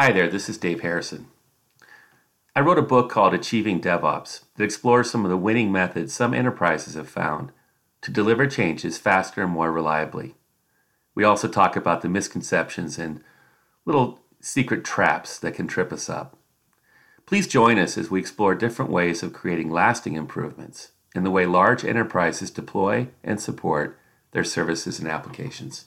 Hi there, this is Dave Harrison. I wrote a book called Achieving DevOps that explores some of the winning methods some enterprises have found to deliver changes faster and more reliably. We also talk about the misconceptions and little secret traps that can trip us up. Please join us as we explore different ways of creating lasting improvements in the way large enterprises deploy and support their services and applications.